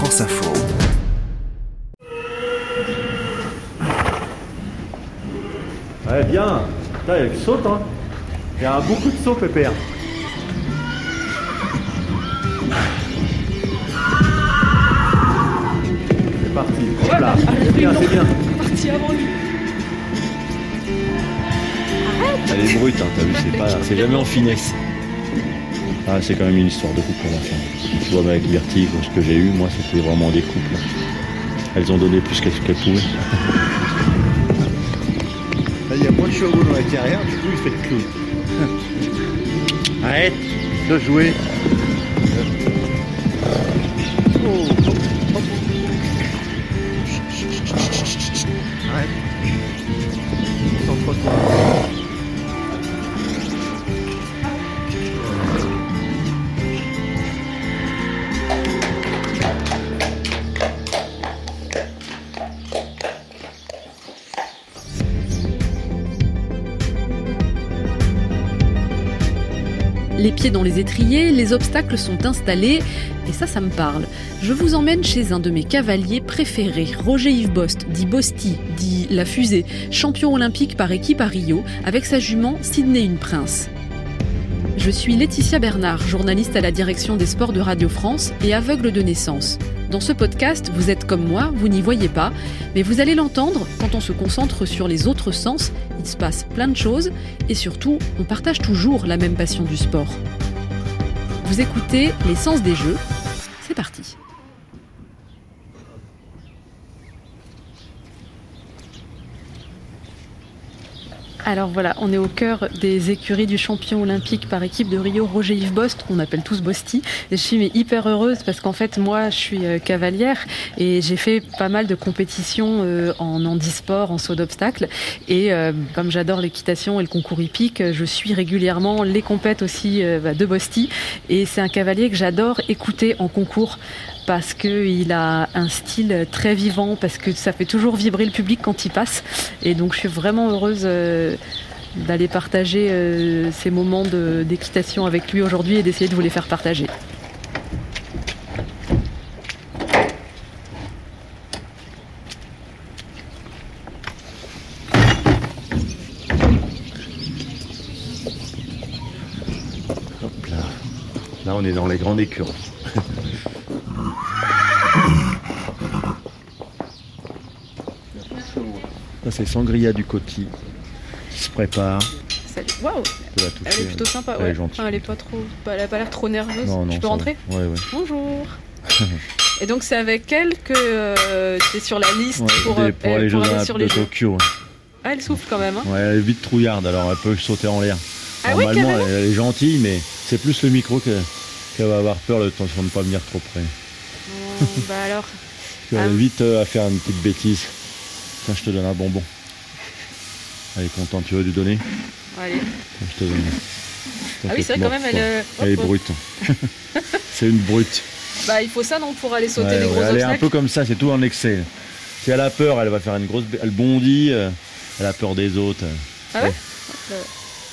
France Info. Ouais, bien. Putain, il saute, hein. Il y a beaucoup de sauts, Pépère. C'est parti. Hop là. C'est bien, c'est bien. Parti avant lui. Elle est brute, hein, t'as vu, c'est pas, c'est jamais en finesse. Ah, c'est quand même une histoire de couple à la fin. Tu vois, avec Vertige, ce que j'ai eu, moi, c'était vraiment des couples. Elles ont donné plus qu'elles pouvaient. Il y a moins de chevaux dans la carrière, du coup, il fait le clown. Arrête de jouer. Oh. Arrête. Concentre-toi. Les pieds dans les étriers, les obstacles sont installés, et ça, ça me parle. Je vous emmène chez un de mes cavaliers préférés, Roger Yves Bost, dit Bosti, dit La Fusée, champion olympique par équipe à Rio, avec sa jument Sydney Une Prince. Je suis Laetitia Bernard, journaliste à la direction des sports de Radio France et aveugle de naissance. Dans ce podcast, vous êtes comme moi, vous n'y voyez pas, mais vous allez l'entendre quand on se concentre sur les autres sens, il se passe plein de choses et surtout, on partage toujours la même passion du sport. Vous écoutez Les Sens des Jeux, c'est parti. Alors voilà, on est au cœur des écuries du champion olympique par équipe de Rio, Roger Yves Bost, qu'on appelle tous Bosti. Je suis hyper heureuse parce qu'en fait, moi, je suis euh, cavalière et j'ai fait pas mal de compétitions euh, en handisport, en saut d'obstacle. Et euh, comme j'adore l'équitation et le concours hippique, je suis régulièrement les compètes aussi bah, de Bosti. Et c'est un cavalier que j'adore écouter en concours parce qu'il a un style très vivant, parce que ça fait toujours vibrer le public quand il passe. Et donc je suis vraiment heureuse euh, d'aller partager euh, ces moments de- d'équitation avec lui aujourd'hui et d'essayer de vous les faire partager. Là, on est dans les grandes écuries. Ça, c'est Sangria du Coty qui se prépare. Waouh, Tu elle est plutôt sympa. Elle ouais. est gentille. Enfin, elle est pas trop, pas- elle a pas l'air trop nerveuse. Non, non, je peux rentrer va. Ouais, ouais. Bonjour. Et donc c'est avec elle que tu es sur la liste pour, euh, pour aller Olympiques sur de les jeux. Tokyo. Ah, elle souffle quand même. Hein. Ouais, elle est vite trouillarde, alors elle peut sauter en l'air. Ah Normalement, elle, elle est gentille, mais c'est plus le micro que- qu'elle va avoir peur le temps de ne pas venir trop près. Bon, bah alors. Tu vas Ah. vite euh, à faire une petite bêtise. Tiens, je te donne un bonbon. Elle est contente, tu veux lui donner Allez. Tiens, Je te donne. Ah oui, c'est vrai quand même, elle. euh, Elle est hop, brute. c'est une brute. Bah, il faut ça non pour aller sauter Ouais, les ouais, elle est un peu comme ça, c'est tout en excès. Si elle a peur, elle va faire une grosse. Elle bondit, euh, elle a peur des autres. Ah ouais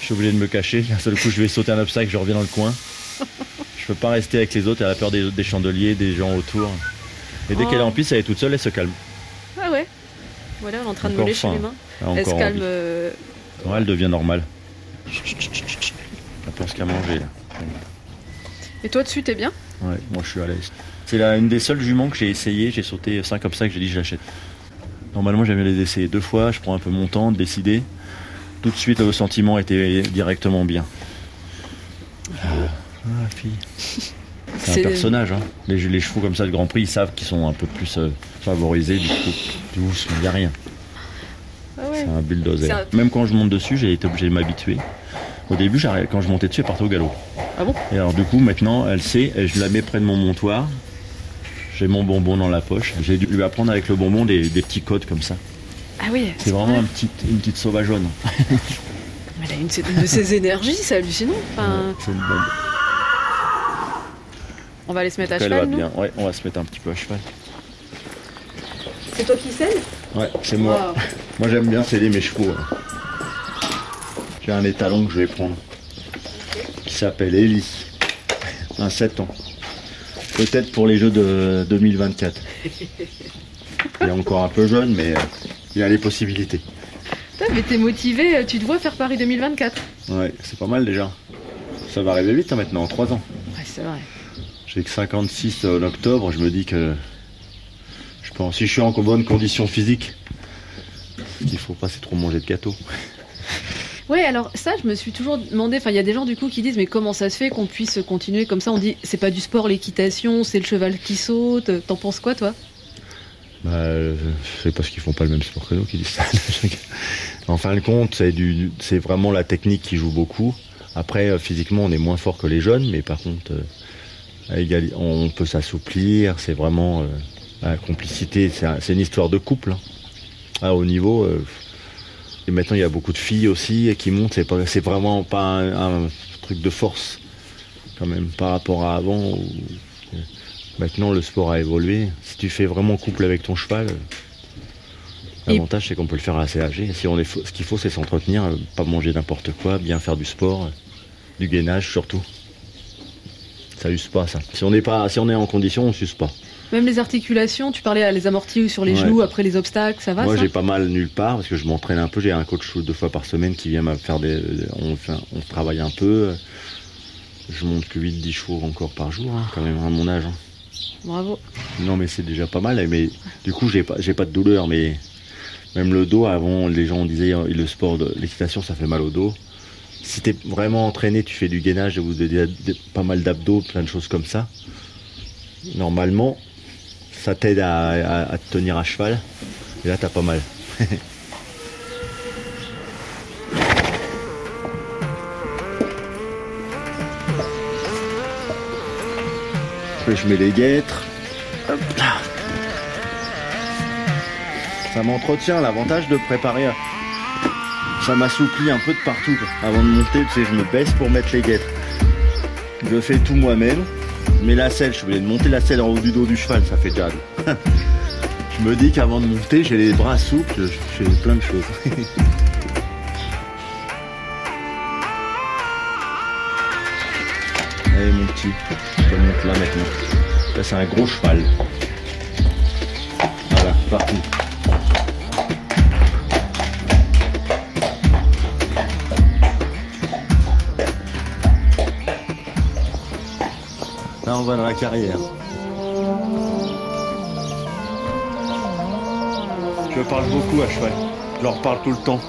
Je suis obligé de me cacher. D'un seul coup, je vais sauter un obstacle, je reviens dans le coin. Je peux pas rester avec les autres, elle a peur des, des chandeliers, des gens autour. Et dès Oh. qu'elle est en piste, elle est toute seule, elle se calme. Voilà, elle est en train de me lécher les mains. Elle se calme. euh, Ouais, elle devient normale. Elle pense qu'à manger là. Et toi dessus, t'es bien? Ouais, moi je suis à l'aise. C'est la- une des seules juments que j'ai essayé, j'ai sauté 5 obstacles, j'ai dit je l'achète. Normalement j'aime les essayer deux fois, je prends un peu mon temps de décider. Tout de suite le sentiment était directement bien. Ah, ah, fille. C'est un personnage, hein. Les, les chevaux comme ça de Grand Prix, ils savent qu'ils sont un peu plus euh, favorisés, du coup, il n'y a rien. Ah ouais. C'est un bulldozer. Un- Même quand je monte dessus, j'ai été obligé de m'habituer. Au début, quand je montais dessus, elle partait au galop. Ah bon? Et alors du coup, maintenant, elle sait, et je la mets près de mon montoir. J'ai mon bonbon dans la poche. J'ai dû lui apprendre avec le bonbon des, des petits codes comme ça. Ah oui. C'est vraiment un petit, une petite sauvageonne. Elle a une, de ses énergies, c'est hallucinant. Enfin. On va aller se mettre à Elle va cheval, nous bien. Ouais, on va se mettre un petit peu à cheval. C'est toi qui scelles Ouais, c'est moi. Wow. Moi j'aime bien sceller mes chevaux. hein. J'ai un étalon que je vais prendre. Qui s'appelle Ellie. Un 7 ans. Peut-être pour les Jeux de 2024. Il est encore un peu jeune, mais euh, il a les possibilités. Putain, mais t'es motivé, tu te vois faire Paris 2024 Ouais, c'est pas mal déjà. Ça va arriver vite hein, maintenant, en 3 ans. J'ai que 56 en octobre, je me dis que je pense, si je suis en bonne condition physique, il faut pas c'est trop manger de gâteau. Ouais, alors ça, je me suis toujours demandé. Enfin, il y a des gens du coup qui disent, mais comment ça se fait qu'on puisse continuer comme ça? On dit, c'est pas du sport, l'équitation, c'est le cheval qui saute. T'en penses quoi, toi? Bah, euh, c'est parce qu'ils font pas le même sport que nous qui disent ça. en fin de compte, c'est du, c'est vraiment la technique qui joue beaucoup. Après, euh, physiquement, on est moins fort que les jeunes, mais par contre, euh, on peut s'assouplir. C'est vraiment euh, la complicité. C'est, un- c'est une histoire de couple. hein. À haut niveau. euh, et maintenant, il y a beaucoup de filles aussi qui montent. C'est, pas, c'est vraiment pas un, un truc de force, quand même, par rapport à avant. où- euh, maintenant, le sport a évolué. Si tu fais vraiment couple avec ton cheval, euh, l'avantage, c'est qu'on peut le faire assez âgé. Si on est, fo- ce qu'il faut, c'est s'entretenir, euh, pas manger n'importe quoi, bien faire du sport, euh, du gainage surtout. Ça use pas, ça. Si on est, pas, si on est en condition, on s'use pas. Même les articulations, tu parlais à les amortis sur les Ouais. genoux après les obstacles, ça va Moi, j'ai pas mal nulle part parce que je m'entraîne un peu. J'ai un coach deux fois par semaine qui vient me faire des. On, travaille un peu. Je monte que 8-10 chevaux encore par jour, hein, quand même, à mon âge. hein. Bravo. Non, mais c'est déjà pas mal. Mais du coup, j'ai pas, j'ai pas de douleur. Mais même le dos, avant, les gens disaient euh, le sport, de l'équitation, ça fait mal au dos. Si t'es vraiment entraîné, tu fais du gainage ou des- des- pas mal d'abdos, plein de choses comme ça. Normalement, ça t'aide à, te tenir à cheval. Et là, t'as pas mal. Je mets les guêtres. Ça m'entretient, l'avantage de préparer. Ça m'assouplit un peu de partout. Avant de monter, tu sais, je me baisse pour mettre les guêtres. Je fais tout moi-même. Mais la selle, je de monter la selle en haut du dos du cheval, ça fait déjà. je me dis qu'avant de monter, j'ai les bras souples, je fais plein de choses. Allez mon petit, je te montre là maintenant. Là c'est un gros cheval. Voilà, parti. Là on va dans la carrière. Je parle beaucoup à cheval. Je leur parle tout le temps.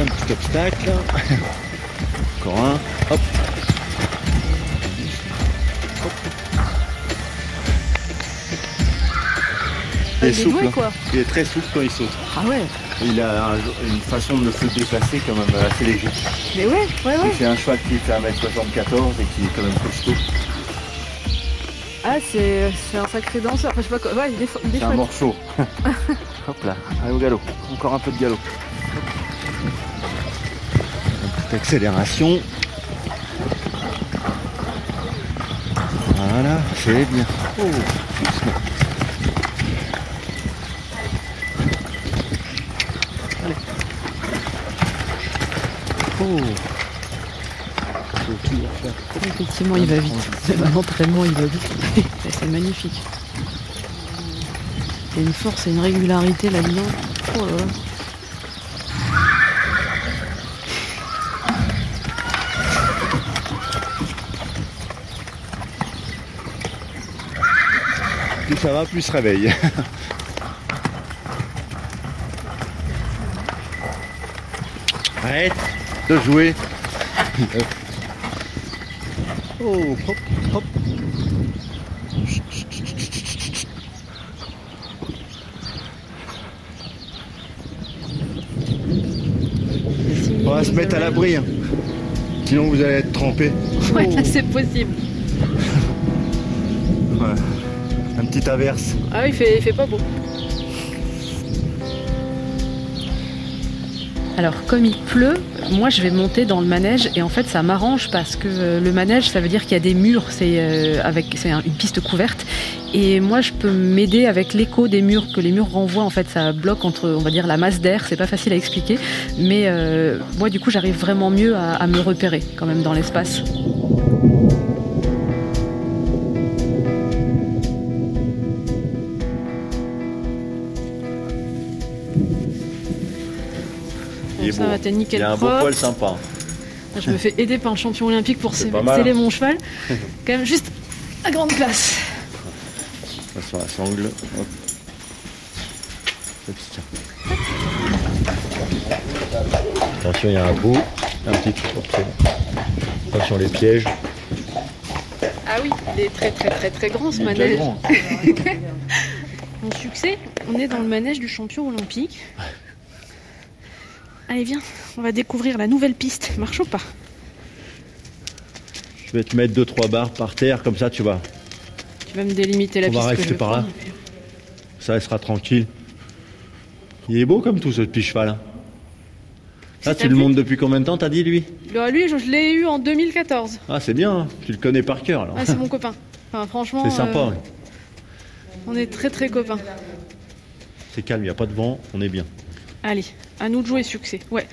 Un petit obstacle. Encore un. Hop. Il est Il est souple. doué, hein. quoi. Il est très souple quand il saute. Ah ouais. Il a un- une façon de se déplacer quand même assez léger. Mais ouais, ouais, ouais. C'est un cheval qui fait 1m74 et qui est quand même costaud. Ah, c'est un sacré danseur. Enfin, je sais pas quoi. Ouais, il est, il est un morceau. Hop là, allez au galop. Encore un peu de galop. Petite accélération. Voilà, c'est bien. Oh, doucement. Allez. Oh. Effectivement, il va vite. À l'entraînement, il va vite. C'est magnifique. Il y a une force et une régularité là-dedans. Oh là là. Ça va, plus se réveille. Arrête de jouer. Oh, hop, hop. On va se mettre à l'abri. hein. Sinon vous allez être trempés. Ouais, là, c'est possible. Un petit averse. Ah, il fait, il fait pas beau. Alors comme il pleut, moi je vais monter dans le manège et en fait ça m'arrange parce que euh, le manège ça veut dire qu'il y a des murs, c'est euh, avec c'est une piste couverte et moi je peux m'aider avec l'écho des murs que les murs renvoient en fait ça bloque entre on va dire la masse d'air, c'est pas facile à expliquer mais euh, moi du coup j'arrive vraiment mieux à, à me repérer quand même dans l'espace. Ça beau. va, t'es nickel Il a un beau poil sympa. Je me fais aider par un champion olympique pour sceller hein. mon cheval. Quand même juste à grande classe. Ça, Sur la sangle. Hop. Hop, tiens. Attention, il y a un trou. Un petit trou. Ok. Attention les pièges. Ah oui, il est très très très très grand ce Il est déjà manège. grand. Mon succès, on est dans le manège du champion olympique. Allez viens, on va découvrir la nouvelle piste. Marche ou pas Je vais te mettre 2-3 barres par terre, comme ça tu vas. Tu vas me délimiter la On va piste. que rester je vais par là. Ça, elle sera tranquille. Il est beau comme tout ce petit cheval. hein. Ça, tu le montes depuis combien de temps, t'as dit lui? Bah, lui, je, je l'ai eu en 2014. Ah, c'est bien, hein. tu le connais par cœur alors. Ah, c'est mon copain. Enfin, franchement, C'est sympa, euh, on est très très copains. c'est calme, il n'y a pas de vent, on est bien. Allez, à nous de jouer succès. Ouais,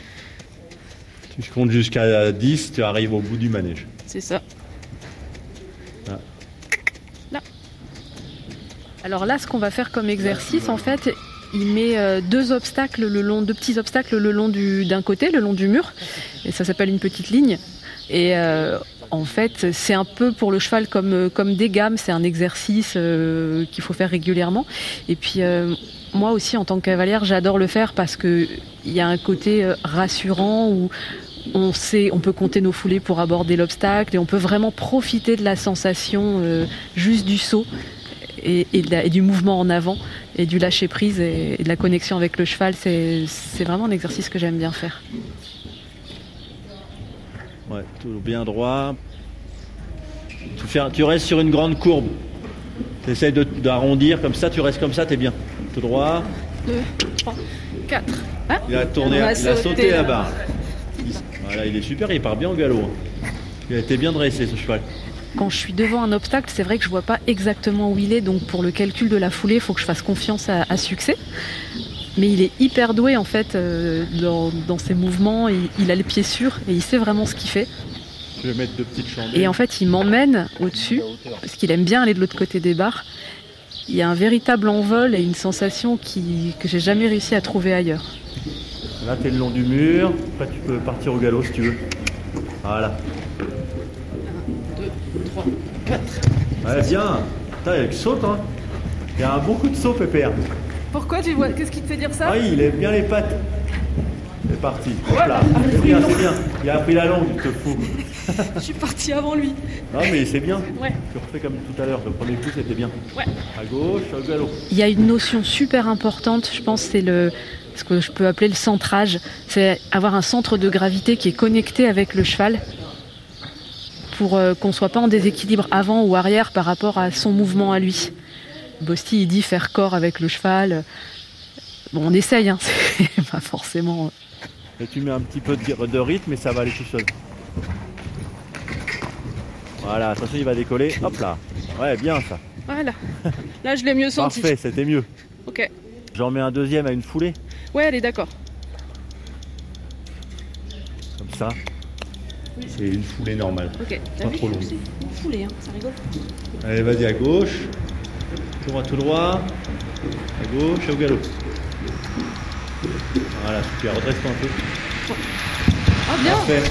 Tu comptes jusqu'à 10, tu arrives au bout du manège. c'est ça. Ah. Là. Alors là, ce qu'on va faire comme exercice, en fait, il met euh, deux obstacles le long, deux petits obstacles le long du d'un côté, le long du mur, et ça s'appelle une petite ligne. Et euh, en fait, c'est un peu pour le cheval comme euh, comme des gammes. C'est un exercice euh, qu'il faut faire régulièrement. Et puis euh, moi aussi, en tant que cavalière, j'adore le faire parce que il y a un côté rassurant où on sait, on peut compter nos foulées pour aborder l'obstacle et on peut vraiment profiter de la sensation juste du saut et, du mouvement en avant et du lâcher prise et, de la connexion avec le cheval. C'est vraiment un exercice que j'aime bien faire. Ouais, tout bien droit. Tu, fais un- tu restes sur une grande courbe. Tu essayes de- d'arrondir, comme ça, tu restes comme ça, t'es bien. Tout droit. 2, 3, 4. Ah, Il a tourné, il a sauté, sauté la barre. Il- Voilà, il est super, il part bien au galop. hein. Il a été bien dressé ce cheval. Quand je suis devant un obstacle, c'est vrai que je vois pas exactement où il est, donc pour le calcul de la foulée, il faut que je fasse confiance à, à succès. Mais il est hyper doué en fait euh, dans, dans ses mouvements, il, il a les pieds sûrs et il sait vraiment ce qu'il fait. Je vais mettre deux petites chandelles. Et en fait, il m'emmène au-dessus parce qu'il aime bien aller de l'autre côté des barres. Il y a un véritable envol et une sensation qui, que j'ai jamais réussi à trouver ailleurs. Là, t'es le long du mur. Après, tu peux partir au galop si tu veux. Voilà. 2, 3, 4. Ouais, bien. Putain, il saute, hein. Il y a un bon coup de saut, Pépère. Pourquoi tu vois Qu'est-ce qui te fait dire ça Ah oui, il aime bien les pattes. C'est parti. Hop là. C'est bien, c'est bien. Il a pris la longue, il te fout. Je suis parti avant lui. Non, mais c'est bien. Ouais. Tu refais comme tout à l'heure. Le premier coup, c'était bien. Ouais. À gauche, au galop. Il y a une notion super importante, je pense, c'est le ce que je peux appeler le centrage. C'est avoir un centre de gravité qui est connecté avec le cheval pour euh, qu'on soit pas en déséquilibre avant ou arrière par rapport à son mouvement à lui. Bosti, il dit faire corps avec le cheval. Bon, on essaye, hein. c'est pas forcément. Et tu mets un petit peu de, de rythme et ça va aller tout seul. Voilà, attention, il va décoller. Hop là. Ouais, bien ça. Voilà. Là, je l'ai mieux senti. Parfait, c'était mieux. Ok. J'en mets un deuxième à une foulée. Ouais, elle est d'accord. Comme ça. C'est une foulée normale. Ok. Pas trop long. C'est une foulée, hein. ça rigole. Allez, vas-y à gauche. Tout droit, tout droit. À gauche, au galop. Voilà, super. Redresse-toi un peu. Ah, bien Parfait.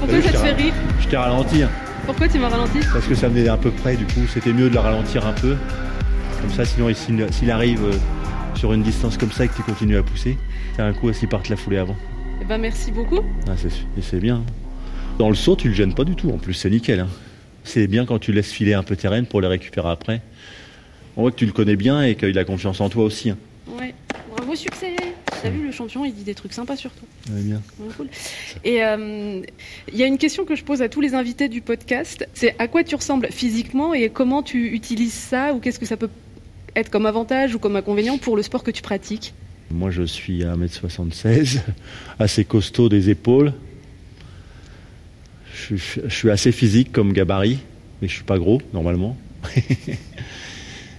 Pourquoi ça te fait rire Je t'ai ralenti. hein, Pourquoi tu m'as ralenti parce que ça venait un peu près, du coup, c'était mieux de la ralentir un peu. Comme ça, sinon, s'il s'il arrive euh, sur une distance comme ça et que tu continues à pousser, t'as un coup s'il parte la foulée avant. Eh ben, merci beaucoup. Ah, c'est c'est bien. Dans le saut, tu le gênes pas du tout. En plus, c'est nickel. hein. C'est bien quand tu laisses filer un peu tes rênes pour les récupérer après. On voit que tu le connais bien et qu'il a confiance en toi aussi. hein. Ouais. Bravo, succès. T'as vu le champion, il dit des trucs sympas sur toi. Ouais, bien. Ouais, cool. Et euh, il y a une question que je pose à tous les invités du podcast, c'est à quoi tu ressembles physiquement et comment tu utilises ça ou qu'est-ce que ça peut être comme avantage ou comme inconvénient pour le sport que tu pratiques Moi, je suis à 1m76, assez costaud des épaules. Je, suis- je suis assez physique comme gabarit, mais je suis pas gros normalement.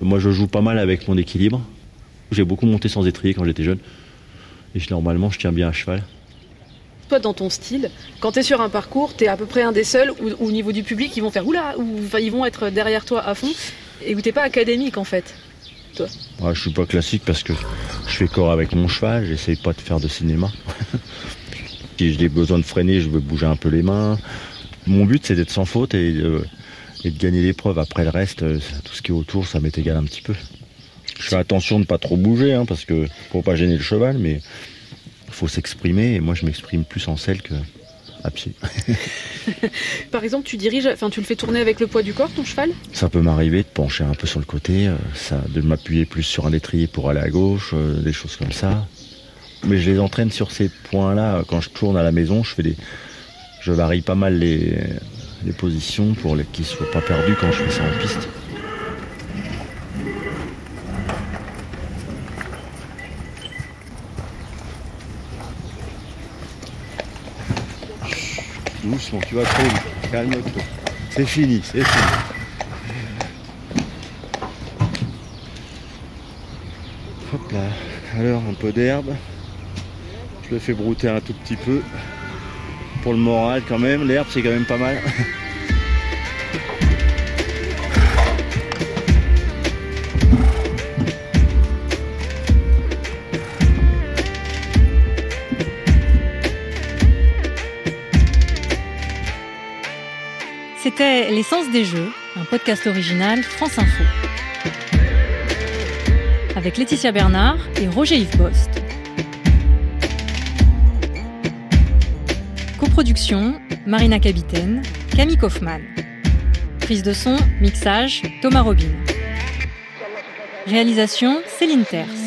Moi, je joue pas mal avec mon équilibre. J'ai beaucoup monté sans étrier quand j'étais jeune. Et je- normalement, je tiens bien à cheval. Toi, dans ton style, quand tu es sur un parcours, tu es à peu près un des seuls où, où au niveau du public, ils vont faire oula, ou enfin, ils vont être derrière toi à fond, et où t'es pas académique en fait. Ouais, je suis pas classique parce que je fais corps avec mon cheval, j'essaye pas de faire de cinéma. si j'ai besoin de freiner, je veux bouger un peu les mains. Mon but c'est d'être sans faute et, de- et de gagner l'épreuve. Après le reste, euh, tout ce qui est autour, ça m'est égal un petit peu. Je fais attention de pas trop bouger hein, parce que pour pas gêner le cheval, mais il faut s'exprimer et moi je m'exprime plus en selle que Par exemple, tu diriges, enfin, tu le fais tourner avec le poids du corps, ton cheval? Ça peut m'arriver de pencher un peu sur le côté, euh, ça, de m'appuyer plus sur un étrier pour aller à gauche, euh, des choses comme ça. Mais je les entraîne sur ces points-là. Quand je tourne à la maison, je fais des, je varie pas mal les, les positions pour les- qu'ils soient pas perdus quand je fais ça en piste. Doucement, tu vas vite. Calme-toi. C'est fini, c'est fini. Alors, un peu d'herbe. Je le fais brouter un tout petit peu. Pour le moral quand même. L'herbe, c'est quand même pas mal. C'était L'essence des jeux, un podcast original France Info. Avec Laetitia Bernard et Roger Yves Bost. Coproduction, Marina Capitaine, Camille Kaufmann. Prise de son, mixage, Thomas Robin. Réalisation, Céline Terce.